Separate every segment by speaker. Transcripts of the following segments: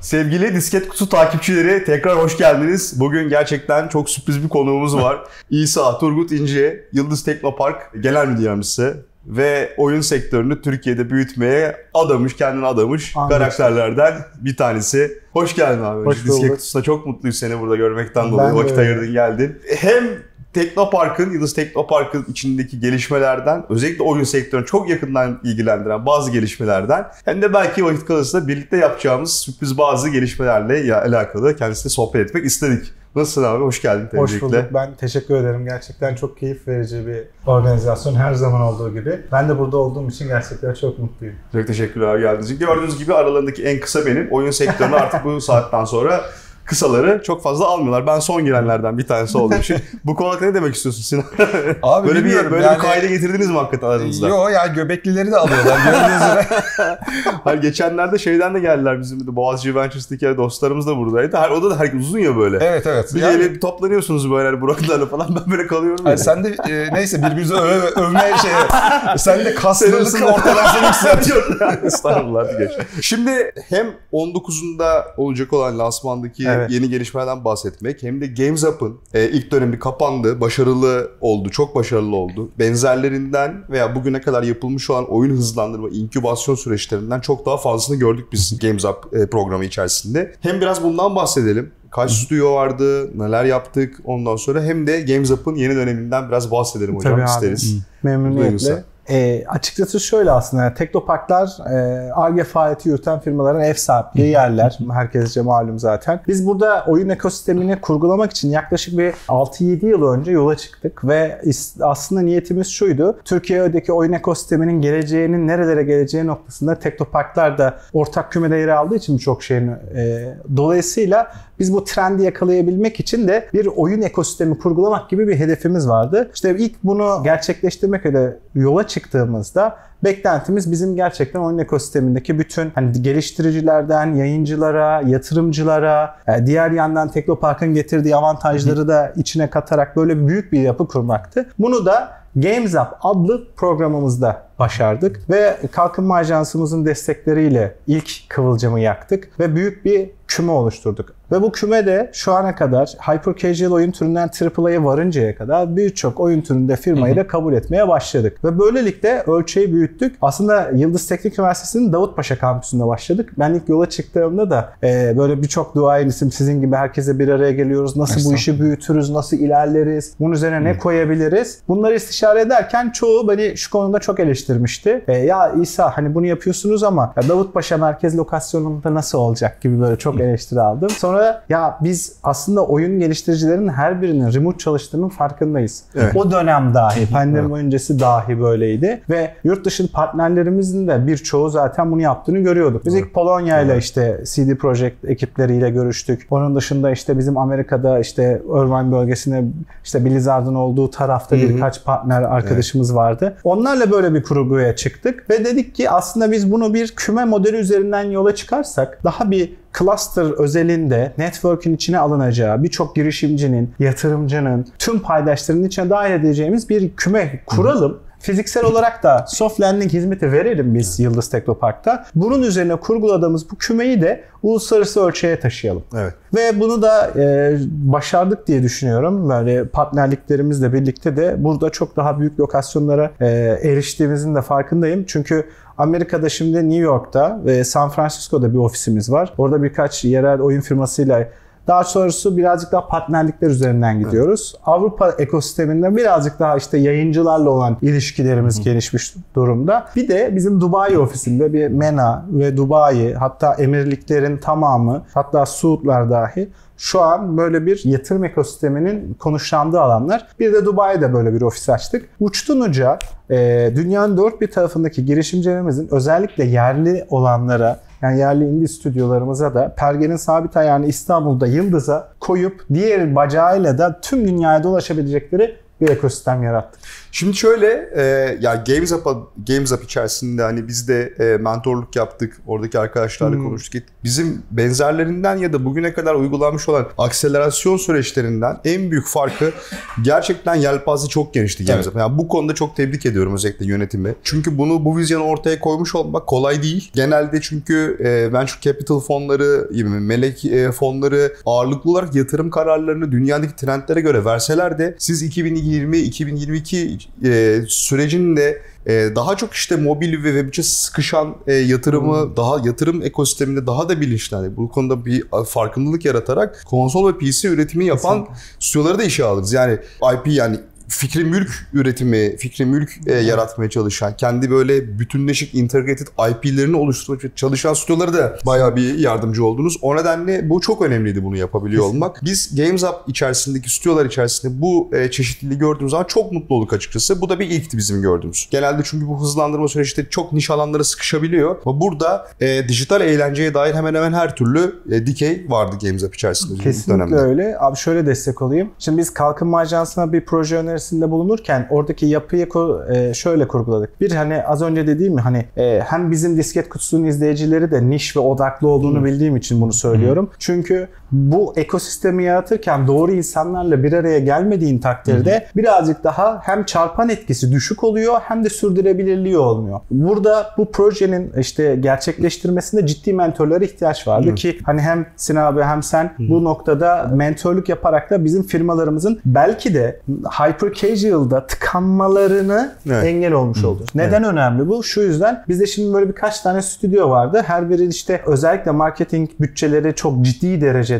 Speaker 1: Sevgili disket kutu takipçileri tekrar hoş geldiniz. Bugün gerçekten çok sürpriz bir konuğumuz var. İsa Turgut İnce, Yıldız Teknopark Genel Müdür Yardımcısı ve oyun sektörünü Türkiye'de büyütmeye adamış, kendini adamış
Speaker 2: Anladım.
Speaker 1: karakterlerden bir tanesi. Hoş geldin abi.
Speaker 2: Hoş
Speaker 1: Disket
Speaker 2: bulduk.
Speaker 1: kutusunda çok mutluyuz seni burada görmekten
Speaker 2: Ben
Speaker 1: dolayı.
Speaker 2: de
Speaker 1: Vakit
Speaker 2: öyle.
Speaker 1: ayırdın geldin. Hem Teknopark'ın, Yıldız Teknopark'ın içindeki gelişmelerden, özellikle oyun sektörünü çok yakından ilgilendiren bazı gelişmelerden hem de belki vakit kalırsa birlikte yapacağımız sürpriz bazı gelişmelerle ya- alakalı kendisiyle sohbet etmek istedik. Nasılsın abi? Hoş geldin
Speaker 2: Hoş bulduk. Ben teşekkür ederim. Gerçekten çok keyif verici bir organizasyon her zaman olduğu gibi. Ben de burada olduğum için gerçekten çok mutluyum.
Speaker 1: Çok teşekkürler geldiğiniz için. Gördüğünüz gibi aralarındaki en kısa benim. Oyun sektörüne artık bu saatten sonra kısaları çok fazla almıyorlar. Ben son girenlerden bir tanesi olduğum için. Bu konu hakkında ne demek istiyorsun Sinan?
Speaker 3: Abi
Speaker 1: böyle bir böyle
Speaker 3: yani,
Speaker 1: bir kaide getirdiniz mi hakikaten aranızda?
Speaker 3: Yo ya göbeklileri de alıyorlar gördüğünüz üzere.
Speaker 1: Hayır geçenlerde şeyden de geldiler bizim de Boğaziçi Ventures'taki dostlarımız da buradaydı. Her, o da herkes uzun ya böyle.
Speaker 3: evet evet.
Speaker 1: Bir
Speaker 3: Yani,
Speaker 1: toplanıyorsunuz böyle hani Buraklarla falan ben böyle kalıyorum.
Speaker 3: hani
Speaker 1: ya.
Speaker 3: sen de e, neyse birbirimizi öve, övme şey. Sen de kaslısın
Speaker 1: Senin-
Speaker 3: ortadan seni yükseltiyor.
Speaker 1: Yok ya, Estağfurullah geç. Şimdi hem 19'unda olacak olan lansmandaki
Speaker 2: Evet.
Speaker 1: Yeni gelişmelerden bahsetmek hem de Games Up'ın e, ilk dönemi kapandı, başarılı oldu, çok başarılı oldu. Benzerlerinden veya bugüne kadar yapılmış olan oyun hızlandırma, inkübasyon süreçlerinden çok daha fazlasını gördük biz Games Up e, programı içerisinde. Hem biraz bundan bahsedelim. Kaç stüdyo vardı, neler yaptık ondan sonra hem de Games Up'ın yeni döneminden biraz bahsedelim hocam
Speaker 2: Tabii abi.
Speaker 1: isteriz.
Speaker 2: Memnuniyetle.
Speaker 1: Buyurun
Speaker 2: E, açıkçası şöyle aslında teknoparklar e, ARGE faaliyeti yürüten firmaların ev sahipliği yerler. Herkesce malum zaten. Biz burada oyun ekosistemini kurgulamak için yaklaşık bir 6-7 yıl önce yola çıktık ve aslında niyetimiz şuydu. Türkiye'deki oyun ekosisteminin geleceğinin nerelere geleceği noktasında teknoparklar da ortak kümede yer aldığı için birçok şeyin e, dolayısıyla biz bu trendi yakalayabilmek için de bir oyun ekosistemi kurgulamak gibi bir hedefimiz vardı. İşte ilk bunu gerçekleştirmek üzere yola çıktığımızda beklentimiz bizim gerçekten oyun ekosistemindeki bütün hani geliştiricilerden yayıncılara, yatırımcılara, e, diğer yandan Teknopark'ın getirdiği avantajları da içine katarak böyle büyük bir yapı kurmaktı. Bunu da Games Up adlı programımızda başardık ve Kalkınma Ajansımızın destekleriyle ilk kıvılcımı yaktık ve büyük bir küme oluşturduk. Ve bu küme de şu ana kadar hyper casual oyun türünden AAA'ya varıncaya kadar birçok oyun türünde firmayı da kabul etmeye başladık. Ve böylelikle ölçeği büyüttük. Aslında Yıldız Teknik Üniversitesi'nin Davutpaşa kampüsünde başladık. Ben ilk yola çıktığımda da e, böyle birçok duayen isim sizin gibi herkese bir araya geliyoruz. Nasıl bu işi büyütürüz, nasıl ilerleriz, bunun üzerine ne koyabiliriz? Bunları istişare ederken çoğu beni şu konuda çok eleştirmişti. E, ya İsa hani bunu yapıyorsunuz ama ya Davutpaşa merkez lokasyonunda nasıl olacak gibi böyle çok eleştiri aldım. Sonra ya biz aslında oyun geliştiricilerinin her birinin remote çalıştığının farkındayız.
Speaker 1: Evet.
Speaker 2: O dönem dahi, pandemi öncesi dahi böyleydi ve yurt dışı partnerlerimizin de birçoğu zaten bunu yaptığını görüyorduk. Biz ilk Polonya ile işte CD Projekt ekipleriyle görüştük. Onun dışında işte bizim Amerika'da işte Irvine bölgesine işte Blizzard'ın olduğu tarafta birkaç partner arkadaşımız vardı. Onlarla böyle bir kurguya çıktık ve dedik ki aslında biz bunu bir küme modeli üzerinden yola çıkarsak daha bir cluster özelinde network'ün içine alınacağı birçok girişimcinin, yatırımcının, tüm paydaşlarının içine dahil edeceğimiz bir küme kuralım. Fiziksel olarak da soft landing hizmeti verelim biz Yıldız Teknopark'ta. Bunun üzerine kurguladığımız bu kümeyi de uluslararası ölçeğe taşıyalım.
Speaker 1: Evet.
Speaker 2: Ve bunu da e, başardık diye düşünüyorum. Böyle partnerliklerimizle birlikte de burada çok daha büyük lokasyonlara e, eriştiğimizin de farkındayım. Çünkü Amerika'da şimdi New York'ta ve San Francisco'da bir ofisimiz var. Orada birkaç yerel oyun firmasıyla daha sonrası birazcık daha partnerlikler üzerinden gidiyoruz. Avrupa ekosisteminde birazcık daha işte yayıncılarla olan ilişkilerimiz gelişmiş durumda. Bir de bizim Dubai ofisinde bir MENA ve Dubai hatta emirliklerin tamamı hatta Suudlar dahi şu an böyle bir yatırım ekosisteminin konuşlandığı alanlar. Bir de Dubai'de böyle bir ofis açtık. Uçtan uca e, dünyanın dört bir tarafındaki girişimcilerimizin özellikle yerli olanlara yani yerli indie stüdyolarımıza da Perge'nin sabit ayağını İstanbul'da Yıldız'a koyup diğer bacağıyla da tüm dünyaya dolaşabilecekleri bir ekosistem yarattık.
Speaker 1: Şimdi şöyle e, ya Games Up Games Up içerisinde hani biz de e, mentorluk yaptık. Oradaki arkadaşlarla
Speaker 2: Hmm.
Speaker 1: konuştuk. Bizim benzerlerinden ya da bugüne kadar uygulanmış olan akselerasyon süreçlerinden en büyük farkı gerçekten yelpaze çok genişti Games
Speaker 3: Evet.
Speaker 1: Up. Yani bu konuda çok tebrik ediyorum özellikle yönetimi. Çünkü bunu bu vizyonu ortaya koymuş olmak kolay değil. Genelde çünkü e, venture capital fonları melek e, fonları ağırlıklı olarak yatırım kararlarını dünyadaki trendlere göre verseler de siz 2020-2022 e, sürecinde e, daha çok işte mobil ve web sıkışan e, yatırımı daha yatırım ekosisteminde daha da bilinçli. Bu konuda bir farkındalık yaratarak konsol ve PC üretimi yapan stüdyoları da işe alırız. Yani IP yani fikri mülk üretimi, fikri mülk e, yaratmaya çalışan, kendi böyle bütünleşik integrated IP'lerini oluşturmaya çalışan stüdyolara da bayağı bir yardımcı oldunuz. O nedenle bu çok önemliydi bunu yapabiliyor olmak. Biz Games Up içerisindeki stüdyolar içerisinde bu e, çeşitliliği gördüğümüz zaman çok mutlu olduk açıkçası. Bu da bir ilkti bizim gördüğümüz. Genelde çünkü bu hızlandırma süreçte çok niş alanlara sıkışabiliyor. Ama burada e, dijital eğlenceye dair hemen hemen her türlü e, dikey vardı Games Up içerisinde.
Speaker 2: Kesinlikle öyle. Abi şöyle destek olayım. Şimdi biz Kalkınma Ajansı'na bir proje önerisinde bulunurken oradaki yapıyı e, şöyle kurguladık. Bir hani az önce dediğim mi hani e, hem bizim disket kutusunun izleyicileri de niş ve odaklı olduğunu bildiğim için bunu söylüyorum. Çünkü bu ekosistemi yaratırken doğru insanlarla bir araya gelmediğin takdirde birazcık daha hem çarpan etkisi düşük oluyor hem de sürdürülebilirliği olmuyor. Burada bu projenin işte gerçekleştirmesinde ciddi mentorlara ihtiyaç vardı ki hani hem Sinan abi hem sen bu noktada mentorluk yaparak da bizim firmalarımızın belki de hyper casual'da tıkanmalarını
Speaker 1: Evet.
Speaker 2: engel olmuş oldu. Neden önemli bu? Şu yüzden bizde şimdi böyle birkaç tane stüdyo vardı. Her biri işte özellikle marketing bütçeleri çok ciddi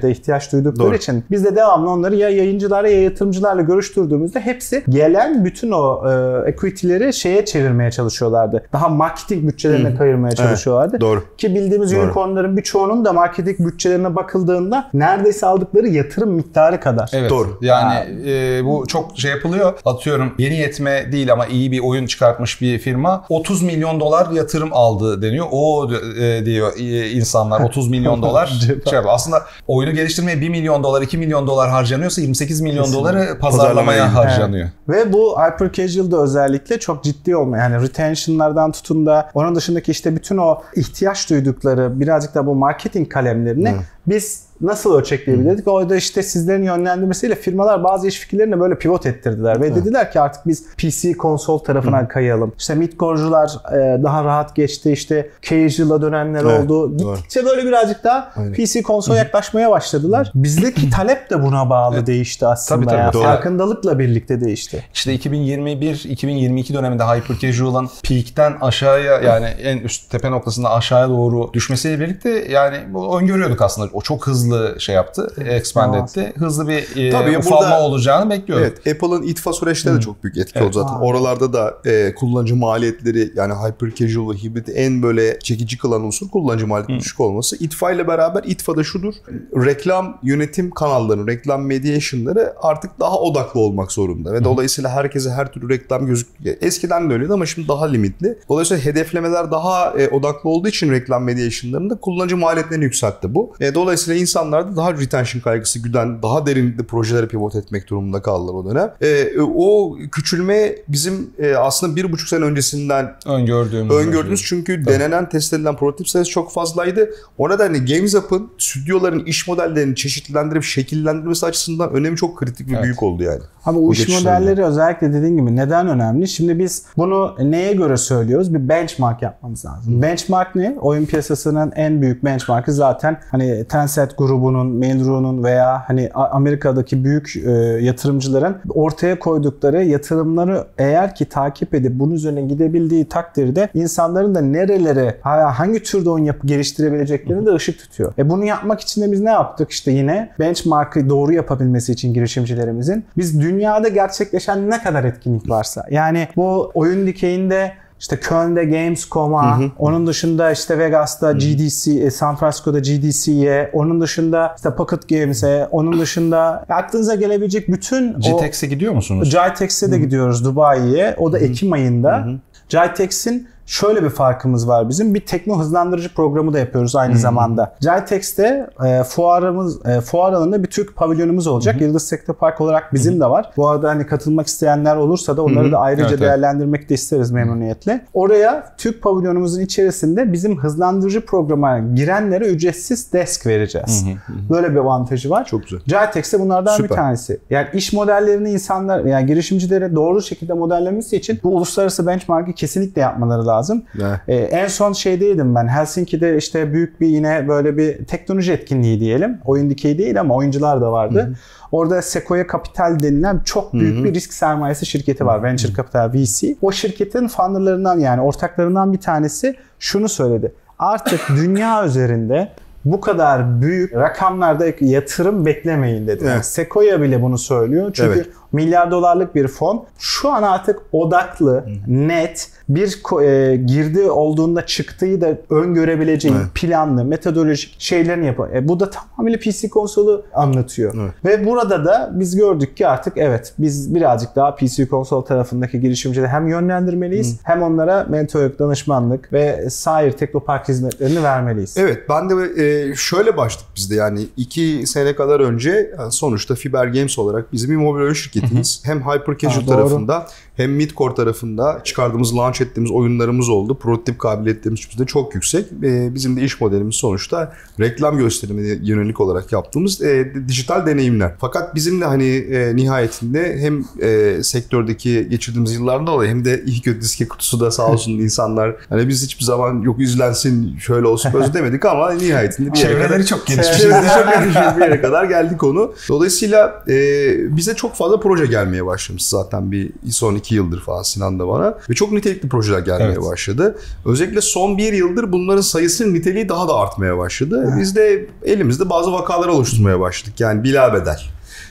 Speaker 2: derecede ihtiyaç duydukları
Speaker 1: Doğru.
Speaker 2: için biz de devamlı onları ya yayıncılarla ya yatırımcılarla görüştürdüğümüzde hepsi gelen bütün o e, equity'leri şeye çevirmeye çalışıyorlardı. Daha marketing bütçelerine kayırmaya çalışıyorlardı.
Speaker 1: Doğru.
Speaker 2: Ki bildiğimiz
Speaker 1: Doğru.
Speaker 2: unicornların birçoğunun da marketing bütçelerine bakıldığında neredeyse aldıkları yatırım miktarı kadar.
Speaker 3: Evet.
Speaker 1: Doğru.
Speaker 3: Yani e, bu çok şey yapılıyor. Atıyorum yeni yetme değil ama iyi bir oyun çıkartmış bir firma 30 milyon dolar yatırım aldı deniyor. O e, diyor e, insanlar 30 milyon dolar. şey. Aslında oyunu geliştirmeye 1 milyon dolar 2 milyon dolar harcanıyorsa 28 milyon
Speaker 2: Kesinlikle.
Speaker 3: doları
Speaker 1: Pazarlamaya
Speaker 3: harcanıyor.
Speaker 2: Ve bu hyper casual'da özellikle çok ciddi olma. Yani retention'lardan tutun da onun dışındaki işte bütün o ihtiyaç duydukları birazcık da bu marketing kalemlerini biz nasıl ölçekleyebilirdik? Orada işte sizlerin yönlendirmesiyle firmalar bazı iş fikirlerini böyle pivot ettirdiler ve dediler ki artık biz PC konsol tarafına kayalım. İşte midcore'cular e, daha rahat geçti. işte casual'a dönenler
Speaker 1: Evet,
Speaker 2: oldu.
Speaker 1: doğru.
Speaker 2: Gittikçe böyle birazcık daha
Speaker 1: Aynen.
Speaker 2: PC konsol yaklaşmaya başladılar. Bizdeki talep de buna bağlı değişti aslında.
Speaker 3: Tabii, tabii,
Speaker 2: ya.
Speaker 3: doğru.
Speaker 2: Farkındalıkla birlikte değişti.
Speaker 3: İşte 2021-2022 döneminde hyper casual'ın peak'ten aşağıya yani en üst tepe noktasında aşağıya doğru düşmesiyle birlikte yani bu öngörüyorduk aslında. O çok hızlı şey yaptı, expand
Speaker 2: Tamam.
Speaker 3: etti. Hızlı bir e,
Speaker 1: Tabii
Speaker 3: ufalma
Speaker 1: burada-
Speaker 3: olacağını bekliyorduk.
Speaker 1: Evet, Apple'ın itfa süreçleri de çok büyük etki
Speaker 3: Evet.
Speaker 1: oldu zaten.
Speaker 2: Aa.
Speaker 1: Oralarda da e, kullanıcı maliyetleri yani hyper casual ve hibrit en böyle çekici kılan unsur kullanıcı maliyeti düşük olması. İtfa ile beraber itfa da şudur. Reklam yönetim kanalları, reklam mediation'ları artık daha odaklı olmak zorunda. Ve dolayısıyla herkese her türlü reklam gözüküyor. Eskiden de öyleydi ama şimdi daha limitli. Dolayısıyla hedeflemeler daha e, odaklı olduğu için reklam mediation'larında kullanıcı maliyetlerini yükseltti bu. E, dolayısıyla insanlar da daha retention kaygısı güden, daha derinlikli projelere pivot etmek durumunda kaldılar o dönem. E, o küçülme bizim e, aslında bir buçuk sene öncesinden
Speaker 3: Öngördüğümüz.
Speaker 1: öngördüğümüz çünkü denenen, test edilen prototip sayısı çok fazlaydı. O nedenle Games Up'ın stüdyoların iş modellerini çeşitlendirip şekillendirmesi açısından önemi çok kritik ve
Speaker 3: Evet.
Speaker 1: büyük oldu yani.
Speaker 2: Ama
Speaker 1: Bu
Speaker 2: o iş modelleri özellikle dediğin gibi neden önemli? Şimdi biz bunu neye göre söylüyoruz? Bir benchmark yapmamız lazım. Benchmark ne? Oyun piyasasının en büyük benchmarkı zaten hani Tencent grubunun, Mail.ru'nun veya hani Amerika'daki büyük e, yatırımcıların ortaya koydukları yatırımları eğer ki takip edip bunun üzerine gidebildiği takdirde insanların da nerelere ha- hangi türde oyun yapı geliştirebileceklerini de ışık tutuyor. E bunu yapmak için de biz ne yaptık? İşte yine benchmark'ı doğru yapabilmesi için girişimcilerimizin biz dünyada gerçekleşen ne kadar etkinlik varsa yani bu oyun dikeyinde işte Köln'de Gamescom'a, onun dışında işte Vegas'ta GDC, e, San Francisco'da GDC'ye, onun dışında işte Pocket Games'e, onun dışında aklınıza gelebilecek bütün o
Speaker 3: GTX'e gidiyor musunuz?
Speaker 2: Jitex'e de gidiyoruz Dubai'ye. O da Ekim ayında. Jitex'in şöyle bir farkımız var bizim. Bir tekno hızlandırıcı programı da yapıyoruz aynı zamanda. Jitex'te e, fuarımız e, fuar alanında bir Türk pavilyonumuz olacak. Yıldız Teknopark olarak bizim de var. Bu arada hani katılmak isteyenler olursa da onları da ayrıca
Speaker 3: Evet, evet.
Speaker 2: değerlendirmek de isteriz memnuniyetle. Oraya Türk pavilyonumuzun içerisinde bizim hızlandırıcı programa girenlere ücretsiz desk vereceğiz. Böyle bir avantajı var.
Speaker 1: Çok güzel.
Speaker 2: Jitex'te bunlardan
Speaker 1: Süper.
Speaker 2: bir tanesi. Yani iş modellerini insanlar yani girişimcilere doğru şekilde modellemesi için bu uluslararası benchmark'ı kesinlikle yapmaları lazım.
Speaker 1: Evet.
Speaker 2: Ee, en son şeydeydim ben Helsinki'de işte büyük bir yine böyle bir teknoloji etkinliği diyelim. Oyun dikeyi değil ama oyuncular da vardı. Orada Sequoia Capital denilen çok büyük bir risk sermayesi şirketi var. Venture Capital VC. O şirketin founderlarından yani ortaklarından bir tanesi şunu söyledi. Artık dünya üzerinde bu kadar büyük rakamlarda yatırım beklemeyin dedi. Yani
Speaker 1: Evet.
Speaker 2: Sequoia bile bunu söylüyor. Çünkü
Speaker 1: Evet.
Speaker 2: Milyar dolarlık bir fon şu an artık odaklı, net bir e, girdi olduğunda çıktığı da öngörebileceği
Speaker 1: Evet.
Speaker 2: planlı, metodolojik şeylerini yapıyor. E, bu da tamamıyla PC konsolu anlatıyor.
Speaker 1: Evet.
Speaker 2: Ve burada da biz gördük ki artık evet biz birazcık daha PC konsol tarafındaki girişimcileri hem yönlendirmeliyiz hem onlara mentorluk, danışmanlık ve sair teknopark hizmetlerini vermeliyiz.
Speaker 1: Evet ben de e, şöyle başladık biz de yani iki sene kadar önce yani sonuçta Fiber Games olarak bizim bir mobil oyun şirketiyiz. hem Hyper Casual
Speaker 2: Ha,
Speaker 1: tarafında hem Midcore tarafında çıkardığımız, launch ettiğimiz oyunlarımız oldu. Prototip kabiliyetlerimiz bizde çok yüksek. E, bizim de iş modelimiz sonuçta reklam gösterimine yönelik olarak yaptığımız e, dijital deneyimler. Fakat bizim de hani e, nihayetinde hem e, sektördeki geçirdiğimiz yıllardan dolayı hem de iyi kötü diske kutusu da sağ olsun insanlar hani biz hiçbir zaman yok izlensin şöyle olsun böyle demedik ama nihayetinde bir yere kadar
Speaker 3: Çevreleri çok geniş.
Speaker 1: Şimdi çok gelişmiş bir yere kadar geldik konu. Dolayısıyla e, bize çok fazla proje gelmeye başlamış zaten bir son iki yıldır falan Sinan da bana. Ve çok nitelikli projeler gelmeye
Speaker 3: Evet.
Speaker 1: başladı. Özellikle son bir yıldır bunların sayısının niteliği daha da artmaya başladı. Biz de elimizde bazı vakalar oluşturmaya başladık. Yani bilabedel.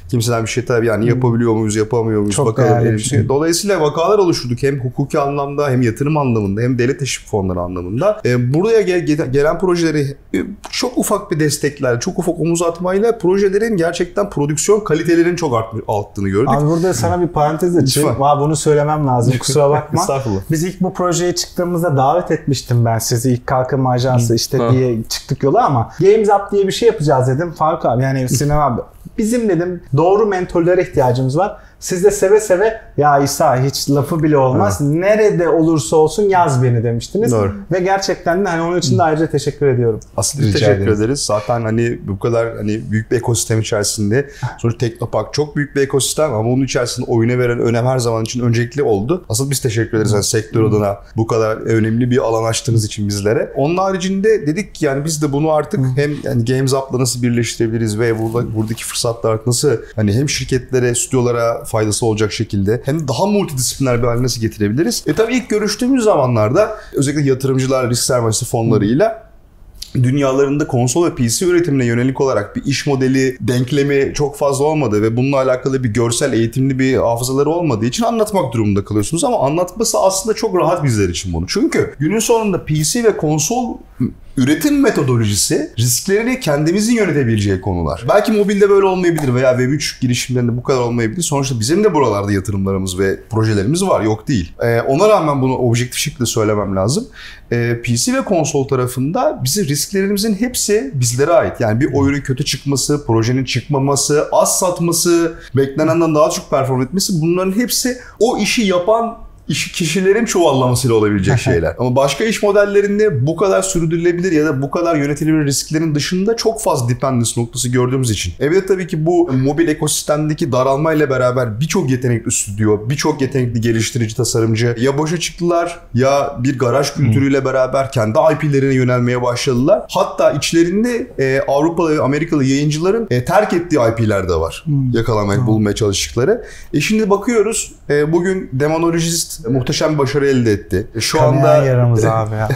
Speaker 1: Kimseden bir şey tabii yani yapabiliyor muyuz, yapamıyor muyuz
Speaker 2: Çok
Speaker 1: bakalım.
Speaker 2: değerli bir şey.
Speaker 1: Dolayısıyla vakalar oluşturduk hem hukuki anlamda hem yatırım anlamında hem devlet teşvik fonları anlamında. E, buraya gel- gel- gelen projeleri e, çok ufak bir destekler, çok ufak omuz atmayla projelerin gerçekten prodüksiyon kalitelerinin çok artmış, arttığını gördük.
Speaker 2: Abi burada sana bir parantez açayım. Aa, bunu söylemem lazım kusura bakma.
Speaker 1: Estağfurullah.
Speaker 2: Biz ilk bu projeye çıktığımızda davet etmiştim ben sizi ilk kalkınma ajansı işte
Speaker 1: Ha.
Speaker 2: diye çıktık yola ama Games Up diye bir şey yapacağız dedim. Faruk abi yani Sinan abi bizim dedim doğru mentorlara ihtiyacımız var. Siz de seve seve ya İsa hiç lafı bile olmaz. Nerede olursa olsun yaz beni demiştiniz.
Speaker 1: Doğru.
Speaker 2: Ve gerçekten de hani onun için de ayrıca teşekkür ediyorum.
Speaker 1: Asıl
Speaker 3: Rica
Speaker 1: teşekkür
Speaker 3: ederiz.
Speaker 1: ederiz. Zaten hani bu kadar hani büyük bir ekosistem içerisinde sonuçta Teknopark çok büyük bir ekosistem ama onun içerisinde oyuna veren önem her zaman için öncelikli oldu. Asıl biz teşekkür ederiz yani sektör adına bu kadar önemli bir alan açtığınız için bizlere. Onun haricinde dedik ki yani biz de bunu artık hem yani Games Up'la nasıl birleştirebiliriz ve burada buradaki fırsatlar nasıl hani hem şirketlere, stüdyolara faydası olacak şekilde hem daha multidisipliner bir hale nasıl getirebiliriz? E tabii ilk görüştüğümüz zamanlarda özellikle yatırımcılar, risk sermayesi fonlarıyla dünyalarında konsol ve PC üretimine yönelik olarak bir iş modeli denklemi çok fazla olmadı ve bununla alakalı bir görsel eğitimli bir hafızaları olmadığı için anlatmak durumunda kalıyorsunuz ama anlatması aslında çok rahat bizler için bunu. Çünkü günün sonunda PC ve konsol üretim metodolojisi risklerini kendimizin yönetebileceği konular. Belki mobilde böyle olmayabilir veya Web3 girişimlerinde bu kadar olmayabilir. Sonuçta bizim de buralarda yatırımlarımız ve projelerimiz var. Yok değil. Ee, ona rağmen bunu objektif şekilde söylemem lazım. Ee, PC ve konsol tarafında bizi risklerimizin hepsi bizlere ait. Yani bir oyunun kötü çıkması, projenin çıkmaması, az satması, beklenenden daha çok perform etmesi bunların hepsi o işi yapan iş kişilerin çuvallamasıyla olabilecek şeyler. Ama başka iş modellerinde bu kadar sürdürülebilir ya da bu kadar yönetilebilir risklerin dışında çok fazla dependence noktası gördüğümüz için. Evet tabii ki bu mobil ekosistemdeki daralmayla beraber birçok yetenekli stüdyo, birçok yetenekli geliştirici, tasarımcı ya boşa çıktılar ya bir garaj kültürüyle beraber kendi IP'lerine yönelmeye başladılar. Hatta içlerinde e, Avrupalı ve Amerikalı yayıncıların e, terk ettiği IP'ler de var. Yakalamaya, bulmaya çalıştıkları. E şimdi bakıyoruz e, bugün Demonologist muhteşem bir başarı elde etti. E, Şu
Speaker 2: Kanayan
Speaker 1: anda
Speaker 2: yaramız abi ya.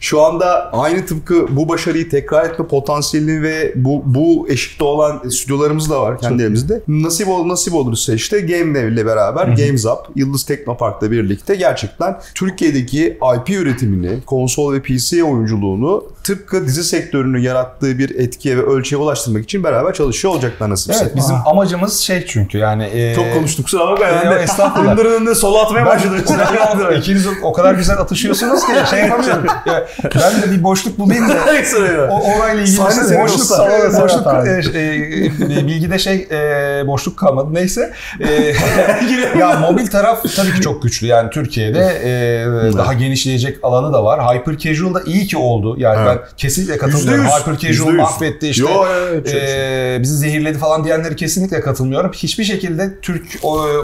Speaker 1: şu anda aynı tıpkı bu başarıyı tekrar etme potansiyelini ve bu bu eşikte olan stüdyolarımız da var kendi elimizde. Nasip ol nasip olursa işte Game Dev ile beraber Games Up, Yıldız Teknopark'la birlikte gerçekten Türkiye'deki IP üretimini, konsol ve PC oyunculuğunu tıpkı dizi sektörünün yarattığı bir etkiye ve ölçüye ulaştırmak için beraber çalışıyor olacaklar nasipse.
Speaker 3: Evet bizim amacımız şey çünkü yani. e,
Speaker 1: Çok konuştuk kusura bakma.
Speaker 3: e,
Speaker 1: ben de-
Speaker 3: estağfurullah.
Speaker 1: Dındırını sola atmaya başladı.
Speaker 3: İkiniz o kadar güzel atışıyorsunuz ki şey yapamıyorum. Ya, ben de bir boşluk bulayım da o olayla ilgili
Speaker 1: Sahne senin
Speaker 3: boşluk,
Speaker 1: olsa.
Speaker 3: e, boşluk
Speaker 2: Evet,
Speaker 3: e, e, bilgide şey e, boşluk kalmadı neyse. E, ya mobil taraf tabii ki çok güçlü. Yani Türkiye'de e, daha genişleyecek alanı da var. Hyper casual da iyi ki oldu. Yani
Speaker 1: Evet.
Speaker 3: ben kesinlikle katılmıyorum.
Speaker 1: %100,
Speaker 3: Hyper casual
Speaker 1: %100.
Speaker 3: mahvetti işte.
Speaker 1: Yo,
Speaker 3: e, bizi zehirledi falan diyenleri kesinlikle katılmıyorum. Hiçbir şekilde Türk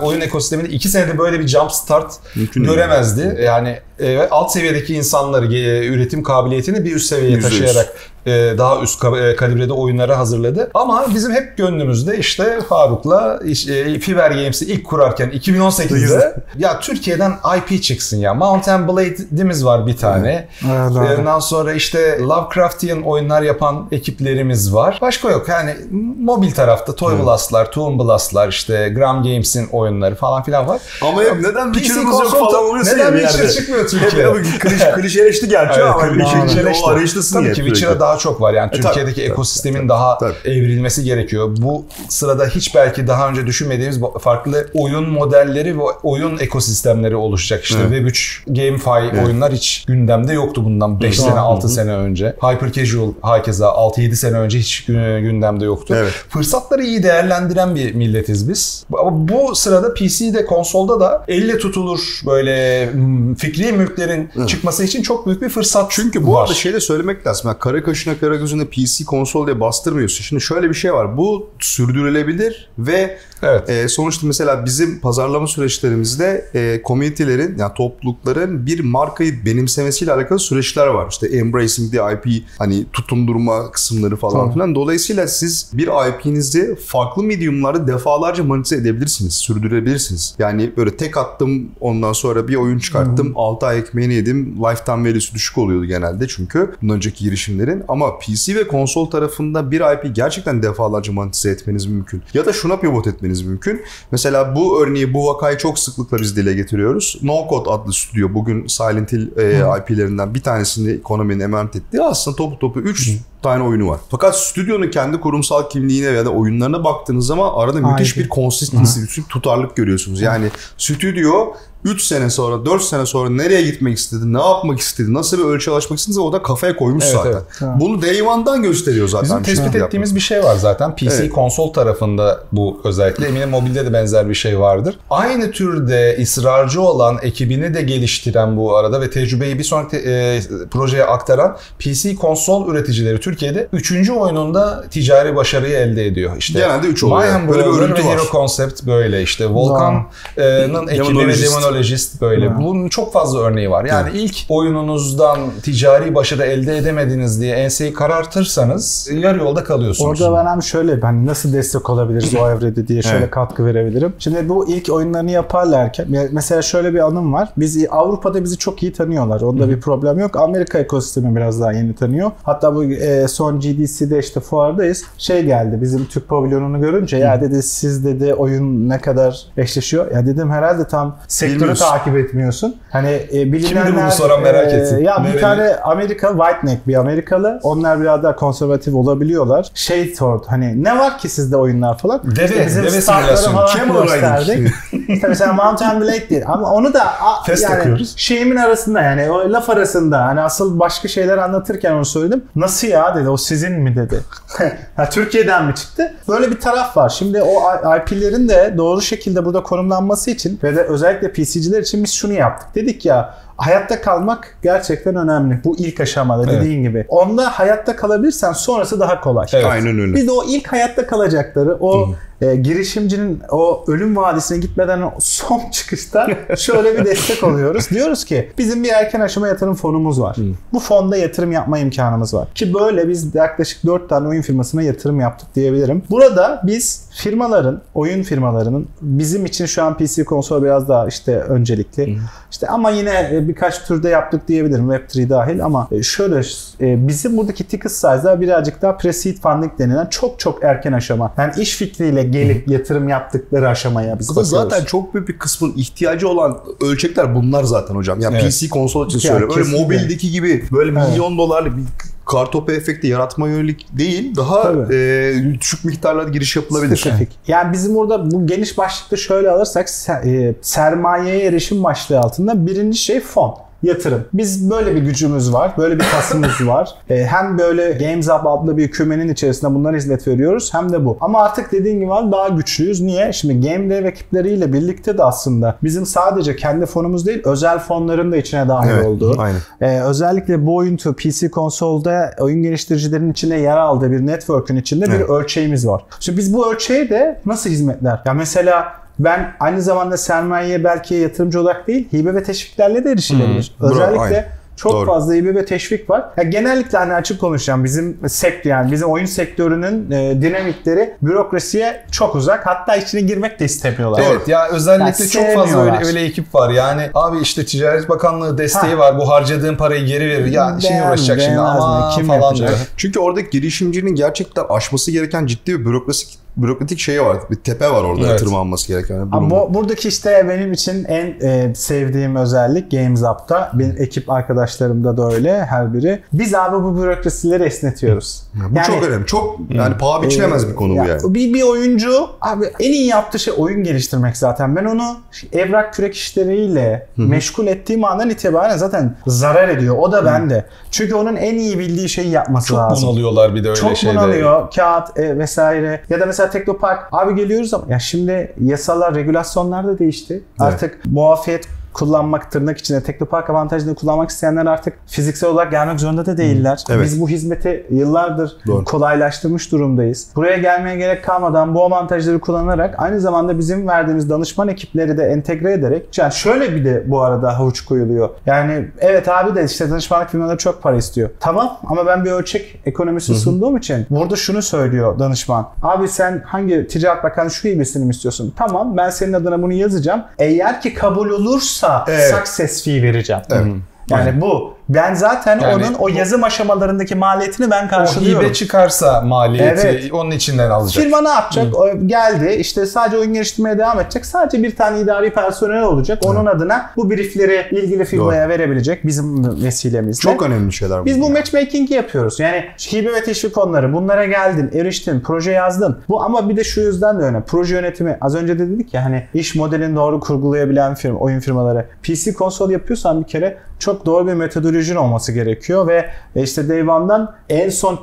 Speaker 3: oyun ekosisteminde iki senede böyle bir jump start
Speaker 1: Mümkün değil.
Speaker 3: göremezdi. Yani e, alt seviyedeki insanları e, üretim kabiliyetini bir üst seviyeye
Speaker 1: Yüzde yüz.
Speaker 3: taşıyarak e, daha üst e, kalibrede oyunlara hazırladı. Ama bizim hep gönlümüzde işte Faruk'la e, Fiber Games'i ilk kurarken 2018'de ya Türkiye'den IP çıksın ya. Mountain Blade'imiz var bir tane.
Speaker 2: Evet, doğru.
Speaker 3: Ondan sonra işte Lovecraftian oyunlar yapan ekiplerimiz var. Başka yok. Yani mobil tarafta Toy Blast'lar, Toon Blast'lar, işte Gram Games'in oyunları falan filan var.
Speaker 1: Ama hep neden Witcher'ımız yok falan oluyorsa
Speaker 3: Neden
Speaker 1: bir yerde.
Speaker 3: çıkmıyor
Speaker 1: Ama kliş, klişeleşti gerçi
Speaker 3: Evet,
Speaker 1: ama
Speaker 3: klişeleşti.
Speaker 1: klişeleşti. O arayıştasın
Speaker 3: Tabii ki. Witcher'a daha çok var. Yani
Speaker 1: E,
Speaker 3: Türkiye'deki
Speaker 1: tabii,
Speaker 3: ekosistemin
Speaker 1: tabii,
Speaker 3: daha
Speaker 1: tabii.
Speaker 3: evrilmesi gerekiyor. Bu sırada hiç belki daha önce düşünmediğimiz farklı oyun modelleri ve oyun ekosistemleri oluşacak. İşte
Speaker 1: Evet.
Speaker 3: Web 3, GameFi oyunlar hiç gündemde yoktu bundan 5 sene, 6 sene önce. Hyper Casual hakeza 6-7 sene önce hiç gü- gündemde yoktu.
Speaker 1: Evet.
Speaker 3: Fırsatları iyi değerlendiren bir milletiz biz. Ama bu sırada PC'de, konsolda da elle tutulur böyle hmm, fikri mülklerin çıkması için çok büyük bir fırsat
Speaker 1: Çünkü bu
Speaker 3: var.
Speaker 1: arada şey de söylemek lazım. Yani kara kaşına kara gözüne PC konsol diye bastırmıyorsun. Şimdi şöyle bir şey var. Bu sürdürülebilir ve
Speaker 3: Evet.
Speaker 1: e, sonuçta mesela bizim pazarlama süreçlerimizde e, community'lerin yani toplulukların bir markayı benimsemesiyle alakalı süreçler var. İşte embracing the IP hani tutundurma kısımları falan
Speaker 2: Tamam.
Speaker 1: filan. Dolayısıyla siz bir IP'nizi farklı medium'larda defalarca monetize edebilirsiniz. Sürdürebilirsiniz. Yani böyle tek attım ondan sonra bir oyun çıkarttım. 6 ay ekmeğini yedim. Lifetime value'su düşük oluyordu genelde çünkü bundan önceki girişimlerin. Ama PC ve konsol tarafında bir IP gerçekten defalarca monetize etmeniz mümkün. Ya da şuna pivot etmeniz mümkün. Mesela bu örneği, bu vakayı çok sıklıkla biz dile getiriyoruz. No Code adlı stüdyo bugün Silent Hill e, IP'lerinden bir tanesini ekonominin emanet ettiği aslında topu topu 3 tane oyunu var. Fakat stüdyonun kendi kurumsal kimliğine ya da oyunlarına baktığınız zaman arada müthiş
Speaker 2: Aynen.
Speaker 1: bir consistency, bir tutarlık görüyorsunuz. Yani stüdyo 3 sene sonra, 4 sene sonra nereye gitmek istedi, ne yapmak istedi, nasıl bir ölçü ulaşmak istedi o da kafaya koymuş
Speaker 3: Evet,
Speaker 1: zaten.
Speaker 3: evet.
Speaker 1: Bunu Day One'dan gösteriyor zaten.
Speaker 3: Bizim tespit
Speaker 1: şekilde
Speaker 3: ettiğimiz bir şey var zaten. PC
Speaker 1: Evet.
Speaker 3: konsol tarafında bu özellikle. Eminim mobilde de benzer bir şey vardır. Aynı türde ısrarcı olan, ekibini de geliştiren bu arada ve tecrübeyi bir sonraki e, projeye aktaran PC konsol üreticileri Türkiye'de 3. oyununda ticari başarıyı elde ediyor. İşte
Speaker 1: Genelde üç oluyor.
Speaker 3: Mayhem
Speaker 1: Böyle bir örüntü var.
Speaker 3: Hero Concept böyle. İşte Volkan'ın ekibi ve
Speaker 1: Demonologist.
Speaker 3: Böyle. Bunun çok fazla örneği var. Yani ilk oyununuzdan ticari başarı elde edemediniz diye enseyi karartırsanız yarı yolda kalıyorsunuz.
Speaker 2: Orada ben hem şöyle ben nasıl destek olabiliriz o evrede diye şöyle
Speaker 1: Evet.
Speaker 2: katkı verebilirim. Şimdi bu ilk oyunlarını yaparlarken ya mesela şöyle bir anım var. Biz Avrupa'da bizi çok iyi tanıyorlar. Onda bir problem yok. Amerika ekosistemi biraz daha yeni tanıyor. Hatta bu e, son GDC'de işte fuardayız. Şey geldi bizim Türk pavilyonunu görünce ya dedi siz dedi oyun ne kadar eşleşiyor. Ya dedim herhalde tam sektörü takip etmiyorsun. Hani e, bilinenler...
Speaker 3: Kimdi bunu soran merak ettim.
Speaker 2: Ya bir
Speaker 3: Nereli?
Speaker 2: tane Amerika White Neck bir Amerikalı. Onlar biraz daha konservatif olabiliyorlar. Şey sordu hani ne var ki sizde oyunlar falan.
Speaker 3: Deve,
Speaker 2: İşte bizim
Speaker 3: deve simülasyonu.
Speaker 1: Camel
Speaker 2: gösterdik. işte mesela Mountain Blade değil. Ama onu da a,
Speaker 3: Fest
Speaker 2: yani
Speaker 3: takıyoruz.
Speaker 2: şeyimin arasında yani o laf arasında hani asıl başka şeyler anlatırken onu söyledim. Nasıl ya dedi o sizin mi dedi. ha, Türkiye'den mi çıktı? Böyle bir taraf var. Şimdi o IP'lerin de doğru şekilde burada konumlanması için ve de özellikle PC'ciler için biz şunu yaptık. Dedik ya hayatta kalmak gerçekten önemli. Bu ilk aşamada
Speaker 3: Evet.
Speaker 2: dediğin gibi. Onda hayatta kalabilirsen sonrası daha kolay.
Speaker 3: Evet.
Speaker 1: Aynen öyle.
Speaker 2: Biz de o ilk hayatta kalacakları, o e, girişimcinin o ölüm vadisine gitmeden son çıkışta şöyle bir destek oluyoruz. Diyoruz ki bizim bir erken aşama yatırım fonumuz var. Bu fonda yatırım yapma imkanımız var. Ki böyle biz yaklaşık 4 tane oyun firmasına yatırım yaptık diyebilirim. Burada biz firmaların, oyun firmalarının bizim için şu an PC konsol biraz daha işte öncelikli. İşte ama yine e, birkaç türde yaptık diyebilirim Web3 dahil ama e, şöyle e, bizim buradaki ticket size'lar birazcık daha pre-seed funding denilen çok çok erken aşama. Yani iş fikriyle gelip yatırım yaptıkları aşamaya biz bakıyoruz.
Speaker 1: zaten çok büyük bir kısmın ihtiyacı olan ölçekler bunlar zaten hocam. Yani
Speaker 3: Evet.
Speaker 1: PC konsol için söylüyorum. Öyle
Speaker 2: kesinlikle.
Speaker 1: mobildeki gibi böyle milyon dolarlık bir kartopu efekti yaratma yönelik değil. Daha
Speaker 2: Tabii.
Speaker 1: e, düşük miktarlarda giriş yapılabilir.
Speaker 2: Spesifik. Yani bizim orada bu geniş başlıkta şöyle alırsak e, sermayeye erişim başlığı altında birinci şey fon. Yatırım. Biz böyle bir gücümüz var. Böyle bir kasımız var. E, hem böyle Games Up adlı bir kümenin içerisinde bunlara hizmet veriyoruz hem de bu. Ama artık dediğin gibi daha güçlüyüz. Niye? Şimdi Game Dev ekipleriyle birlikte de aslında bizim sadece kendi fonumuz değil özel fonların da içine dahil
Speaker 1: Evet,
Speaker 2: olduğu.
Speaker 1: aynen.
Speaker 2: Ee, özellikle bu oyun türü PC konsolda oyun geliştiricilerin içine yer aldığı bir network'ün içinde bir
Speaker 1: Evet.
Speaker 2: ölçeğimiz var. Şimdi biz bu ölçeğe de nasıl hizmetler? Ya mesela ben aynı zamanda sermayeye belki yatırımcı olarak değil, hibe ve teşviklerle de erişilebilir.
Speaker 1: Bravo,
Speaker 2: Özellikle
Speaker 1: aynen.
Speaker 2: çok
Speaker 1: Doğru.
Speaker 2: fazla hibe ve teşvik var. Ya genellikle hani açık konuşacağım bizim sektör yani bizim oyun sektörünün e, dinamikleri bürokrasiye çok uzak. Hatta içine girmek de istemiyorlar.
Speaker 3: Evet ya özellikle
Speaker 2: Yani
Speaker 3: çok fazla öyle, öyle ekip var. Yani abi işte Ticaret Bakanlığı desteği var. Bu harcadığın parayı geri verir. Ya şimdi
Speaker 2: Beğen-
Speaker 3: uğraşacak şimdi ama
Speaker 2: Kim
Speaker 3: falan
Speaker 2: yapacak?
Speaker 3: diyor.
Speaker 1: Çünkü oradaki girişimcinin gerçekten aşması gereken ciddi bir bürokratik bürokratik şeyi var. Bir tepe var orada
Speaker 3: Evet.
Speaker 1: tırmanması gereken.
Speaker 2: Ama
Speaker 1: durumu.
Speaker 2: bu, buradaki işte benim için en e, sevdiğim özellik Games Up'ta. Benim ekip arkadaşlarımda da öyle her biri. Biz abi bu bürokrasileri esnetiyoruz.
Speaker 1: bu çok önemli. Çok yani paha biçilemez bir konu bu
Speaker 2: Ya,
Speaker 1: yani.
Speaker 2: Bir, bir oyuncu abi en iyi yaptığı şey oyun geliştirmek zaten. Ben onu evrak kürek işleriyle meşgul ettiğim andan itibaren zaten zarar ediyor. O da bende. Çünkü onun en iyi bildiği şeyi yapması
Speaker 3: Çok
Speaker 2: lazım.
Speaker 3: bunalıyorlar bir de öyle
Speaker 2: Çok
Speaker 3: şeyde.
Speaker 2: bunalıyor. Kağıt e, vesaire. Ya da mesela Teknopark abi geliyoruz ama ya şimdi yasalar, regülasyonlar da değişti. Artık muafiyet kullanmak tırnak içinde Teknopark avantajını kullanmak isteyenler artık fiziksel olarak gelmek zorunda da değiller.
Speaker 1: Evet.
Speaker 2: Biz bu hizmeti yıllardır
Speaker 1: Doğru.
Speaker 2: kolaylaştırmış durumdayız. Buraya gelmeye gerek kalmadan bu avantajları kullanarak aynı zamanda bizim verdiğimiz danışman ekipleri de entegre ederek yani şöyle bir de bu arada havuç koyuluyor. Yani evet abi de işte danışmanlık firmaları çok para istiyor. Tamam ama ben bir ölçek ekonomisi sunduğum için burada şunu söylüyor danışman. Abi sen hangi Ticaret Bakanı şu hibesini mi istiyorsun? Tamam ben senin adına bunu yazacağım. Eğer ki kabul olursa
Speaker 1: Evet.
Speaker 2: success fee vereceğim.
Speaker 1: Evet.
Speaker 2: Yani bu. Ben zaten
Speaker 3: Yani
Speaker 2: onun o yazım aşamalarındaki maliyetini ben
Speaker 3: O
Speaker 2: karşılıyorum.
Speaker 3: hibe çıkarsa maliyeti
Speaker 2: Evet.
Speaker 3: onun içinden alacak.
Speaker 2: Firma ne yapacak? O geldi işte sadece oyun geliştirmeye devam edecek. Sadece bir tane idari personel olacak. Onun adına bu briefleri ilgili firmaya verebilecek bizim vesilemizle.
Speaker 1: Çok önemli şeyler
Speaker 2: Biz bu
Speaker 1: bunlar.
Speaker 2: matchmaking'i yapıyoruz. Yani hibe ve teşvik fonları bunlara geldin, eriştin, proje yazdın. Bu ama bir de şu yüzden de önemli. Proje yönetimi az önce de dedik ya hani iş modelini doğru kurgulayabilen firma, oyun firmaları. PC konsol yapıyorsan bir kere çok doğru bir metodolojin olması gerekiyor ve işte Day One'dan en son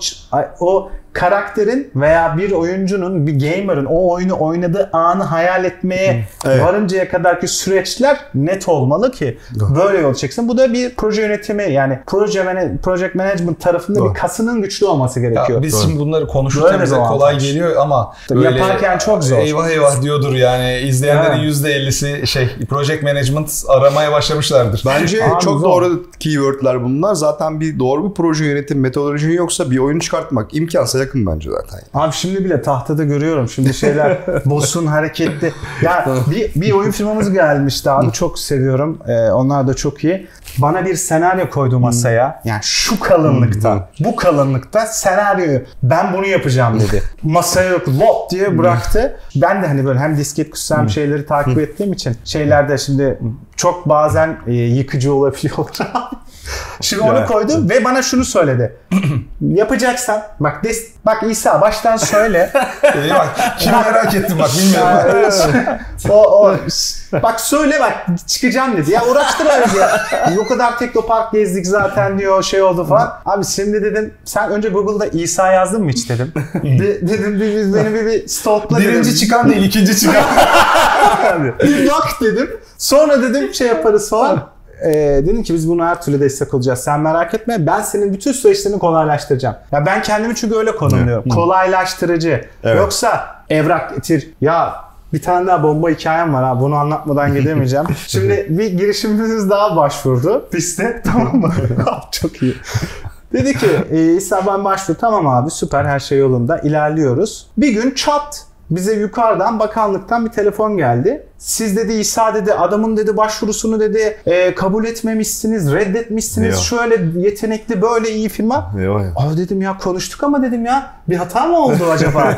Speaker 2: o karakterin veya bir oyuncunun, bir gamer'ın o oyunu oynadığı anı hayal etmeye
Speaker 1: Evet.
Speaker 2: varıncaya kadarki süreçler net olmalı ki böyle yol çeksin. Bu da bir proje yönetimi yani proje project management tarafında
Speaker 1: Doğru.
Speaker 2: bir kasının güçlü olması
Speaker 3: Ya
Speaker 2: gerekiyor.
Speaker 3: biz
Speaker 1: Doğru.
Speaker 3: şimdi bunları konuşurken
Speaker 2: Böyle
Speaker 3: bize kolay
Speaker 2: avantaj.
Speaker 3: geliyor ama
Speaker 2: Tabii
Speaker 3: böyle
Speaker 2: yaparken çok zor.
Speaker 3: Eyvah eyvah diyordur yani izleyenlerin
Speaker 2: Ha.
Speaker 3: %50'si şey project management aramaya başlamışlardır.
Speaker 1: Bence
Speaker 2: Abi
Speaker 1: çok
Speaker 2: zor.
Speaker 1: doğru keywordler bunlar. Zaten bir doğru bir proje yönetim metodolojin yoksa bir oyunu çıkartmak imkansa yakın bence zaten.
Speaker 2: Abi şimdi bile tahtada görüyorum. Şimdi şeyler boss'un hareketli. Ya bir, bir oyun firmamız gelmişti abi. Çok seviyorum. Ee, onlar da çok iyi. Bana bir senaryo koydu masaya. Yani şu kalınlıkta, bu kalınlıkta senaryoyu ben bunu yapacağım dedi. Masaya yok lop diye bıraktı. Ben de hani böyle hem disket kutsam hem şeyleri takip ettiğim için şeylerde şimdi çok bazen e, yıkıcı olabiliyorlar. Şimdi onu koydum ve bana şunu söyledi. Yapacaksan bak des, bak İsa baştan söyle.
Speaker 3: Bak kim merak ettim bak bilmiyorum.
Speaker 2: o, o, bak söyle bak çıkacağım dedi. Ya uğraştırarız ya. O kadar teknopark gezdik zaten diyor şey oldu falan. Abi şimdi dedim sen önce Google'da İsa yazdın mı hiç dedim. De, dedim bir, bir, beni bir, bir stalkla dedim.
Speaker 3: Birinci çıkan değil ikinci çıkan.
Speaker 2: Bir bak dedim. Sonra dedim şey yaparız falan. Ee, dedim ki biz buna her türlü destek olacağız. Sen merak etme. Ben senin bütün süreçlerini kolaylaştıracağım. Ya ben kendimi çünkü öyle konumluyorum. Kolaylaştırıcı.
Speaker 1: Evet.
Speaker 2: Yoksa evrak getir. Ya bir tane daha bomba hikayem var ha. Bunu anlatmadan gidemeyeceğim. Şimdi bir girişimimiz daha başvurdu. Piste. Tamam mı? Çok iyi. Dedi ki e, İsa ben başvur. Tamam abi süper her şey yolunda. İlerliyoruz. Bir gün çat bize yukarıdan bakanlıktan bir telefon geldi. Siz dedi İsa dedi adamın dedi başvurusunu dedi e, kabul etmemişsiniz, reddetmişsiniz.
Speaker 1: Yok.
Speaker 2: Şöyle yetenekli böyle iyi firma.
Speaker 1: Yok ya.
Speaker 2: Abi dedim ya konuştuk ama dedim ya bir hata mı oldu acaba?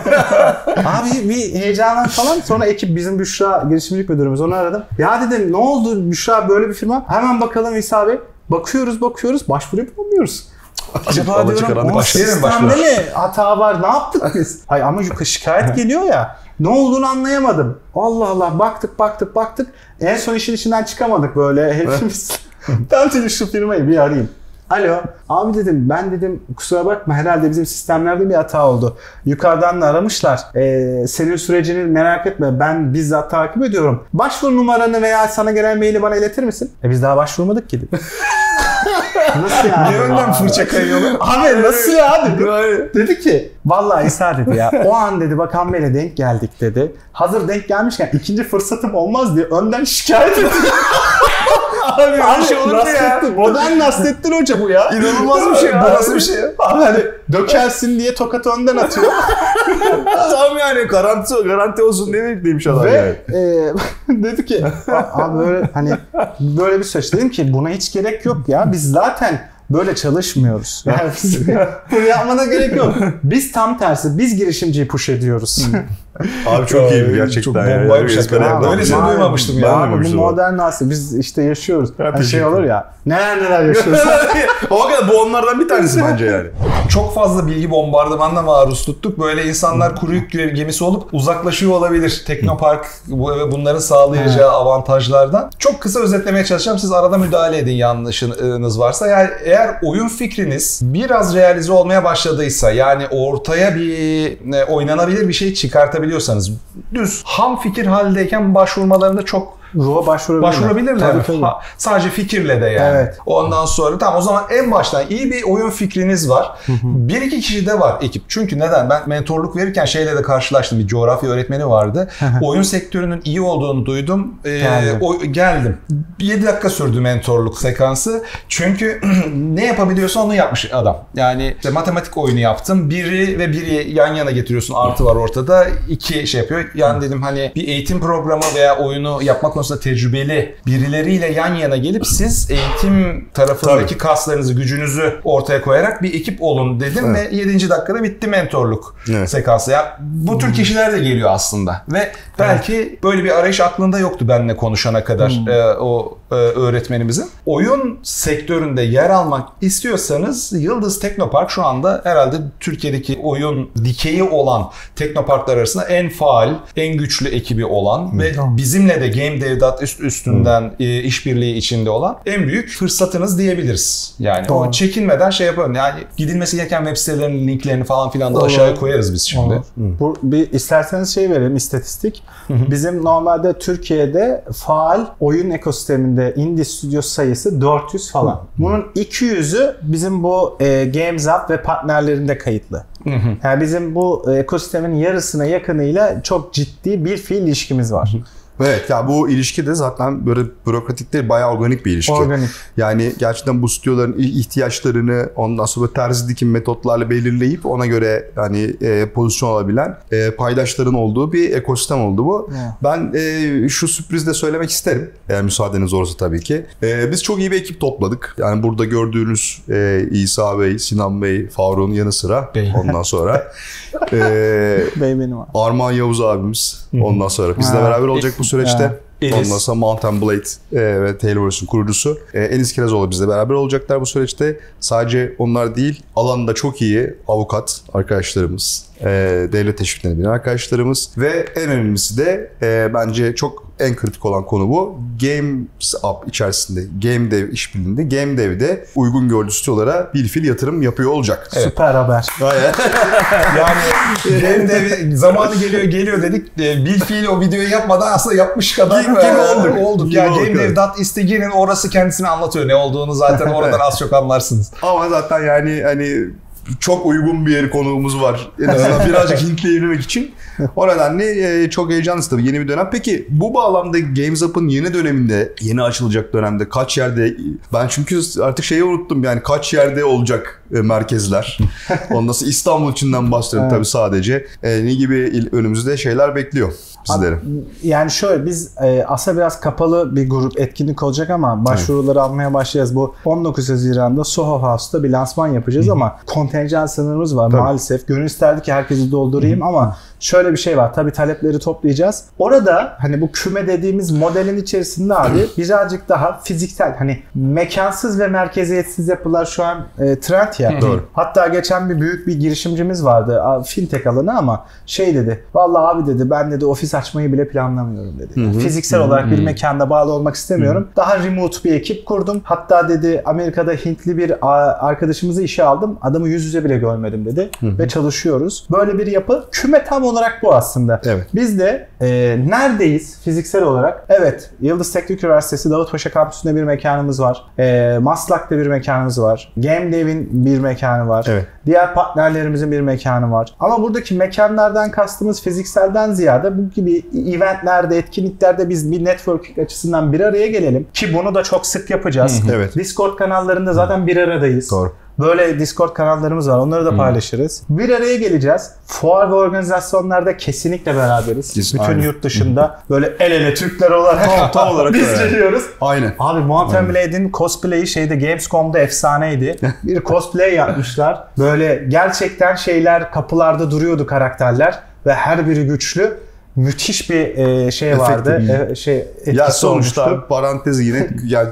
Speaker 2: Abi bir heyecanlan falan. Sonra ekip bizim Büşra girişimcilik müdürümüz onu aradım. Ya dedim ne oldu Büşra böyle bir firma? Hemen bakalım İsa Bey. Bakıyoruz bakıyoruz başvuru yapamıyoruz. Acaba diyorum
Speaker 3: başlayalım,
Speaker 2: sistemde mi hata var? Ne yaptık biz? Hayır ama şikayet geliyor ya. Ne olduğunu anlayamadım. Allah Allah baktık baktık baktık. En son işin içinden çıkamadık böyle hepimiz. ben dedim şu firmayı bir arayayım. Alo. Abi dedim ben dedim kusura bakma herhalde bizim sistemlerde bir hata oldu. Yukarıdan da aramışlar. Ee, senin sürecini merak etme ben bizzat takip ediyorum. Başvuru numaranı veya sana gelen maili bana iletir misin? E biz daha başvurmadık ki. Nasıl yani?
Speaker 3: Niye önden fırça kayıyor?
Speaker 2: Abi nasıl ya dedim. dedi ki vallahi İsa dedi ya o an dedi Bakan Bey'le denk geldik dedi. Hazır denk gelmişken ikinci fırsatım olmaz diye önden şikayet etti.
Speaker 1: Abi öyle şey olur mu ya?
Speaker 2: Modern Nasrettin Hoca bu ya.
Speaker 1: İnanılmaz bir şey. Bu nasıl bir şey?
Speaker 2: Abi hani dökersin diye tokat önden atıyor.
Speaker 1: Tam yani garanti, garanti olsun diye demiş adam
Speaker 2: Ve
Speaker 1: yani.
Speaker 2: e, dedi ki "A- abi böyle hani böyle bir süreç. Dedim ki buna hiç gerek yok ya. Biz zaten böyle çalışmıyoruz. Yani bunu yapmana gerek yok. Biz tam tersi. Biz girişimciyi push ediyoruz.
Speaker 1: Abi çok iyi gerçekten.
Speaker 3: Çok
Speaker 1: yani. Ezbere
Speaker 3: şaka.
Speaker 1: yaptım.
Speaker 3: Böylesini
Speaker 2: Abi,
Speaker 3: duymamıştım ya.
Speaker 1: Ben de
Speaker 2: Abi bu modern nasıl? Biz işte yaşıyoruz. Hani şey
Speaker 1: teşekkür
Speaker 2: olur ya. Neler neler yaşıyoruz.
Speaker 1: o kadar bu onlardan bir tanesi bence yani.
Speaker 3: Çok fazla bilgi bombardımanına maruz tuttuk. Böyle insanlar kuru yük gemisi olup uzaklaşıyor olabilir. Teknopark bu ve bunların sağlayacağı avantajlardan. Çok kısa özetlemeye çalışacağım. Siz arada müdahale edin yanlışınız varsa. Yani eğer oyun fikriniz biraz realize olmaya başladıysa yani ortaya bir e, oynanabilir bir şey çıkartabiliyorsanız düz ham fikir haldeyken başvurmalarında çok
Speaker 2: Ruha başvurabilirler.
Speaker 3: Başvurabilirler.
Speaker 2: Tabii, tabii.
Speaker 3: Ha, sadece fikirle de yani.
Speaker 2: Evet.
Speaker 3: Ondan sonra tamam o zaman en baştan iyi bir oyun fikriniz var. bir iki kişi de var ekip. Çünkü neden? Ben mentorluk verirken şeyle de karşılaştım. Bir coğrafya öğretmeni vardı. oyun sektörünün iyi olduğunu duydum. Ee,
Speaker 2: Geldim.
Speaker 3: o, geldim. 7 dakika sürdü mentorluk sekansı. Çünkü ne yapabiliyorsa onu yapmış adam. Yani işte matematik oyunu yaptım. Biri ve biri yan yana getiriyorsun. Artı var ortada. iki şey yapıyor. Yani dedim hani bir eğitim programı veya oyunu yapma konusunda tecrübeli birileriyle yan yana gelip siz eğitim tarafındaki kaslarınızı, gücünüzü ortaya koyarak bir ekip olun dedim ve 7. dakikada bitti mentorluk
Speaker 1: Evet.
Speaker 3: sekansı. Ya bu tür kişiler de geliyor aslında ve belki böyle bir arayış aklında yoktu benimle konuşana kadar e, o e, öğretmenimizin. Oyun sektöründe yer almak istiyorsanız Yıldız Teknopark şu anda herhalde Türkiye'deki oyun dikeyi olan teknoparklar arasında en faal, en güçlü ekibi olan ve bizimle de Game Devdat üst üstünden e, işbirliği içinde olan en büyük fırsatınız diyebiliriz. Yani o
Speaker 2: Doğru.
Speaker 3: çekinmeden şey yapalım. Yani gidilmesi gereken web sitelerinin linklerini falan filan da
Speaker 2: Olur.
Speaker 3: aşağıya koyarız biz şimdi.
Speaker 2: Olur. Bu bir isterseniz şey verelim istatistik. Bizim normalde Türkiye'de faal oyun ekosisteminde indie stüdyo sayısı 400 falan. Bunun 200'ü bizim bu e, Games Up ve partnerlerinde kayıtlı. Yani bizim bu e, ekosistemin yarısına yakınıyla çok ciddi bir fiil ilişkimiz var.
Speaker 1: Evet ya bu ilişki de zaten böyle bürokratik değil bayağı organik bir ilişki.
Speaker 2: Organik.
Speaker 1: Yani gerçekten bu stüdyoların ihtiyaçlarını ondan sonra terzi dikim metotlarla belirleyip ona göre hani e, pozisyon alabilen e, paydaşların olduğu bir ekosistem oldu bu.
Speaker 2: Evet.
Speaker 1: Ben e, şu sürprizi de söylemek isterim. Eğer müsaadeniz olursa tabii ki. E, biz çok iyi bir ekip topladık. Yani burada gördüğünüz e, İsa Bey, Sinan Bey, Faruk'un yanı sıra
Speaker 3: Bey.
Speaker 1: ondan sonra e,
Speaker 2: Bey benim var.
Speaker 1: Armağan Yavuz abimiz ondan sonra bizle beraber olacak bu süreçte.
Speaker 2: Ha.
Speaker 3: Enis.
Speaker 1: Ondan sonra Mountain Blade e, ve Tailwords'un kurucusu e, Enis Kirazoğlu bizle beraber olacaklar bu süreçte. Sadece onlar değil, alanında çok iyi avukat arkadaşlarımız, devlet teşviklerini bilen arkadaşlarımız ve en önemlisi de e, bence çok en kritik olan konu bu. Games Up içerisinde, Game Dev işbirliğinde, Game Dev'de uygun gördüğü stüdyolara bir fil yatırım yapıyor olacak.
Speaker 2: Süper haber.
Speaker 1: Gayet.
Speaker 3: Yani benim de bir zamanı geliyor geliyor dedik. E, Bil fiil o videoyu yapmadan aslında yapmış kadar
Speaker 1: Gibi
Speaker 3: e,
Speaker 1: olduk.
Speaker 3: olduk.
Speaker 1: Gibi
Speaker 3: Ya
Speaker 1: olduk,
Speaker 3: Game
Speaker 1: evet.
Speaker 3: Dev Dat istegirin orası kendisini anlatıyor. Ne olduğunu zaten oradan az çok anlarsınız.
Speaker 1: Ama zaten yani hani çok uygun bir konuğumuz var. En azından birazcık Hintleyebilmek için. O nedenle e, çok heyecanlıyız tabii yeni bir dönem. Peki bu bağlamda Games Up'ın yeni döneminde, yeni açılacak dönemde kaç yerde ben çünkü artık şeyi unuttum yani kaç yerde olacak e, merkezler. Ondan sonra İstanbul içinden bahsediyorum tabii sadece. E, ne gibi önümüzde şeyler bekliyor bizleri.
Speaker 2: Yani şöyle biz aslında biraz kapalı bir grup etkinlik olacak ama başvuruları almaya başlayacağız. Bu 19 Haziran'da Soho House'da bir lansman yapacağız ama konteyner kontenjan sınırımız var
Speaker 1: Tabii.
Speaker 2: maalesef. Gönül isterdi ki herkesi doldurayım ama şöyle bir şey var. Tabii talepleri toplayacağız. Orada hani bu küme dediğimiz modelin içerisinde abi birazcık daha fiziksel hani mekansız ve merkeziyetsiz yapılar şu an e, trend ya.
Speaker 1: Doğru.
Speaker 2: Hatta geçen bir büyük bir girişimcimiz vardı fintech alanı ama şey dedi. Vallahi abi dedi ben dedi ofis açmayı bile planlamıyorum dedi. Fiziksel olarak bir mekanda bağlı olmak istemiyorum. Daha remote bir ekip kurdum. Hatta dedi Amerika'da Hintli bir arkadaşımızı işe aldım. Adamı yüz yüze bile görmedim dedi. Ve çalışıyoruz. Böyle bir yapı. Küme tam olarak bu aslında.
Speaker 1: Evet.
Speaker 2: Biz de e, neredeyiz fiziksel olarak? Evet. Yıldız Teknik Üniversitesi Davutpaşa kampüsünde bir mekanımız var. E, Maslak'ta bir mekanımız var. Game Dev'in bir mekanı var.
Speaker 1: Evet.
Speaker 2: Diğer partnerlerimizin bir mekanı var. Ama buradaki mekanlardan kastımız fizikselden ziyade bu gibi eventlerde, etkinliklerde biz bir networking açısından bir araya gelelim. Ki bunu da çok sık yapacağız.
Speaker 1: Evet.
Speaker 2: Discord kanallarında zaten bir aradayız.
Speaker 1: Doğru.
Speaker 2: Böyle Discord kanallarımız var. Onları da paylaşırız. Bir araya geleceğiz. Fuar ve organizasyonlarda kesinlikle beraberiz.
Speaker 1: Biz-
Speaker 2: Bütün
Speaker 1: aynen.
Speaker 2: yurt dışında böyle el ele Türkler olarak
Speaker 1: Tam- tam olarak
Speaker 2: biz
Speaker 1: öyle.
Speaker 2: geliyoruz.
Speaker 1: Aynen.
Speaker 2: Abi Mountain Blade'in cosplay'i şeyde Gamescom'da efsaneydi. Bir cosplay yapmışlar. Böyle gerçekten şeyler kapılarda duruyordu karakterler ve her biri güçlü. Müthiş bir e, şey vardı.
Speaker 1: bir-
Speaker 2: E, şey etkisi
Speaker 1: Ya sonuçta
Speaker 2: olmuştu.
Speaker 1: parantez yine yani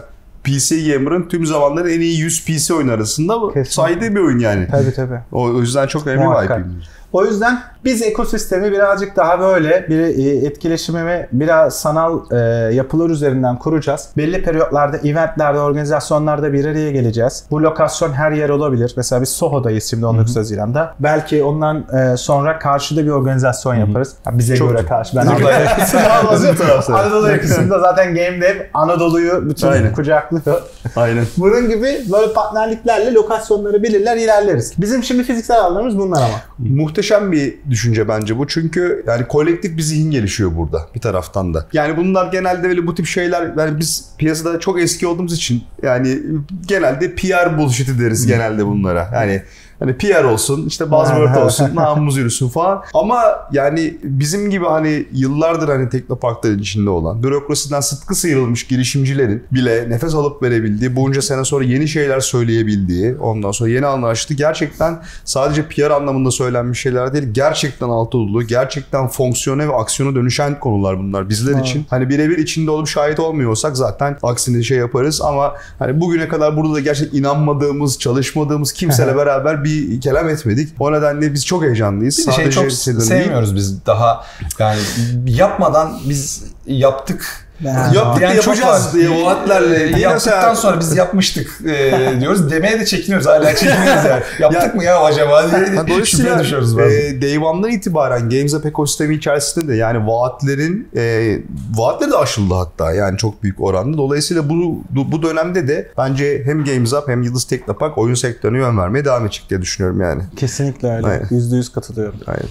Speaker 1: PC Gamer'ın tüm zamanların en iyi 100 PC oyun arasında
Speaker 2: Kesinlikle.
Speaker 1: saydığı bir oyun yani.
Speaker 2: Tabii tabii.
Speaker 1: O, o yüzden çok önemli
Speaker 2: Muhakkak.
Speaker 1: bir IP.
Speaker 2: O yüzden biz ekosistemi birazcık daha böyle bir e, etkileşimimi biraz sanal e, yapılar üzerinden kuracağız. Belli periyotlarda, eventlerde, organizasyonlarda bir araya geleceğiz. Bu lokasyon her yer olabilir. Mesela biz Soho'dayız şimdi 19 Haziran'da. Belki ondan e, sonra karşıda bir organizasyon yaparız. Ha, bize
Speaker 1: Çok
Speaker 2: göre karşı. Ben Anadolu yakasında. Anadolu yakasında zaten Game Dev Anadolu'yu bütün
Speaker 1: Aynen.
Speaker 2: kucaklıyor.
Speaker 1: Aynen.
Speaker 2: Bunun gibi böyle partnerliklerle lokasyonları belirler ilerleriz. Bizim şimdi fiziksel alanlarımız bunlar ama.
Speaker 1: Muhteşem bir düşünce bence bu. Çünkü yani kolektif bir zihin gelişiyor burada bir taraftan da. Yani bunlar genelde böyle bu tip şeyler yani biz piyasada çok eski olduğumuz için yani genelde PR bullshit'i deriz genelde bunlara. Yani Hani PR olsun, işte buzzword olsun, namımız yürüsün falan. Ama yani bizim gibi hani yıllardır hani teknoparkların içinde olan, bürokrasiden sıtkı sıyrılmış girişimcilerin bile nefes alıp verebildiği, bunca sene sonra yeni şeyler söyleyebildiği, ondan sonra yeni anlar açtı. Gerçekten sadece PR anlamında söylenmiş şeyler değil, gerçekten altı dolu, gerçekten fonksiyona ve aksiyona dönüşen konular bunlar bizler
Speaker 2: Evet.
Speaker 1: için. Hani birebir içinde olup şahit olmuyorsak zaten aksini şey yaparız ama hani bugüne kadar burada da gerçekten inanmadığımız, çalışmadığımız kimseyle beraber bir kelam etmedik. O nedenle biz çok heyecanlıyız.
Speaker 3: Bir şey
Speaker 1: Sadece
Speaker 3: çok
Speaker 1: Sedan'ı değil,
Speaker 3: sevmiyoruz biz daha yani yapmadan biz yaptık.
Speaker 1: Yaptık da
Speaker 3: Yani çok
Speaker 1: yapacağız
Speaker 3: var.
Speaker 1: diye vaatlerle.
Speaker 3: Ee,
Speaker 1: Değil
Speaker 3: Yaptıktan
Speaker 1: mesela-
Speaker 3: sonra biz yapmıştık e, diyoruz. Demeye de çekiniyoruz. Hala çekiniyoruz yani. Yaptık
Speaker 1: Ya-
Speaker 3: mı ya acaba diye
Speaker 1: Dolayısıyla
Speaker 3: düşüyoruz bazen.
Speaker 1: e, Day One'dan itibaren Games Up ekosistemi içerisinde de yani vaatlerin e, vaatleri de aşıldı hatta yani çok büyük oranda. Dolayısıyla bu bu dönemde de bence hem Games Up hem Yıldız Teknopark oyun sektörüne yön vermeye devam edecek diye düşünüyorum yani.
Speaker 2: Kesinlikle öyle.
Speaker 1: Aynen.
Speaker 2: Yüzde yüz katılıyorum.
Speaker 1: Aynen.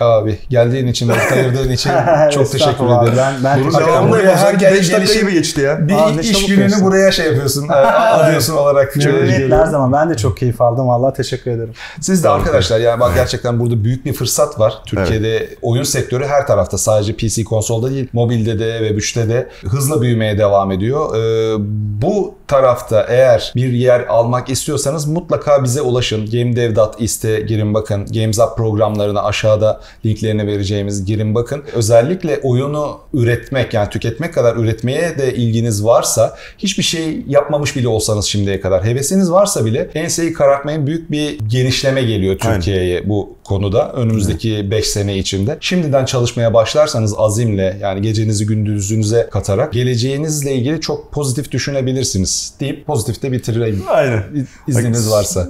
Speaker 3: Abi geldiğin için, vakit ayırdığın için çok teşekkür ederim.
Speaker 2: Ben, ben
Speaker 1: Bunun
Speaker 3: devamında
Speaker 1: devamında
Speaker 3: her
Speaker 1: 5 dakika gibi geçti ya.
Speaker 3: Bir
Speaker 2: Aa, ne
Speaker 3: iş gününü
Speaker 2: geçti.
Speaker 3: buraya şey yapıyorsun, adıyorsun olarak.
Speaker 2: Memnuniyetle her zaman. Ben de çok keyif aldım. Vallahi teşekkür ederim.
Speaker 3: Siz de arkadaşlar yani bak gerçekten burada büyük bir fırsat var. Türkiye'de oyun sektörü her tarafta sadece PC konsolda değil mobilde de ve güçte de hızla büyümeye devam ediyor. Ee, bu tarafta eğer bir yer almak istiyorsanız mutlaka bize ulaşın. GameDev.is'te girin bakın. Games Up programlarına aşağıda linklerini vereceğimiz girin bakın. Özellikle oyunu üretmek yani tüketmek kadar üretmeye de ilginiz varsa hiçbir şey yapmamış bile olsanız şimdiye kadar hevesiniz varsa bile enseyi karartmayın büyük bir genişleme geliyor. Türkiye'ye bu konuda önümüzdeki 5 sene içinde. Şimdiden çalışmaya başlarsanız azimle yani gecenizi gündüzünüze katarak geleceğinizle ilgili çok pozitif düşünebilirsiniz deyip pozitifte bitireyim
Speaker 1: Aynen.
Speaker 3: izniniz varsa.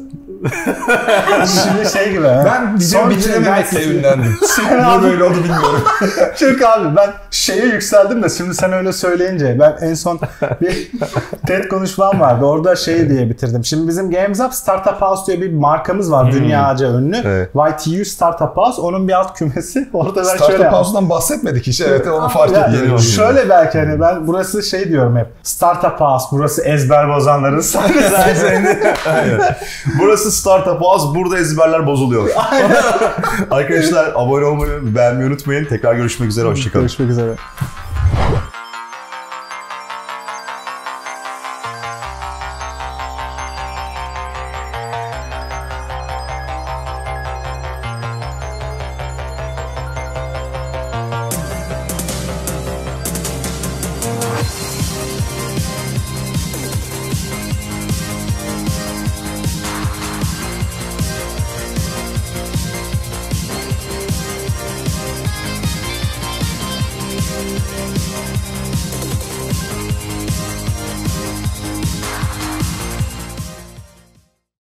Speaker 2: Şimdi şey gibi.
Speaker 3: Ben
Speaker 2: Son
Speaker 3: bitirememekle ünlendim.
Speaker 2: Sen
Speaker 3: Niye böyle oldu bilmiyorum.
Speaker 2: Çünkü abi ben şeye yükseldim de şimdi sen öyle söyleyince ben en son bir TED konuşmam vardı. Orada şey diye bitirdim. Şimdi bizim Games Up Startup House diye bir markamız var. Dünyaca ünlü.
Speaker 1: Evet.
Speaker 2: YTU Startup House. Onun bir alt kümesi. Orada ben şöyle
Speaker 3: Startup
Speaker 2: yaptım.
Speaker 3: House'dan bahsetmedik hiç. Evet onu fark
Speaker 2: Ya,
Speaker 3: ettim.
Speaker 2: şöyle belki hani ben burası şey diyorum hep. Startup House. Burası ezber bozanların sahnesi.
Speaker 1: Burası Startup House. Burada ezberler bozuluyor. Arkadaşlar abone olmayı, beğenmeyi unutmayın. Tekrar görüşmek üzere. Hoşçakalın.
Speaker 2: Görüşmek üzere.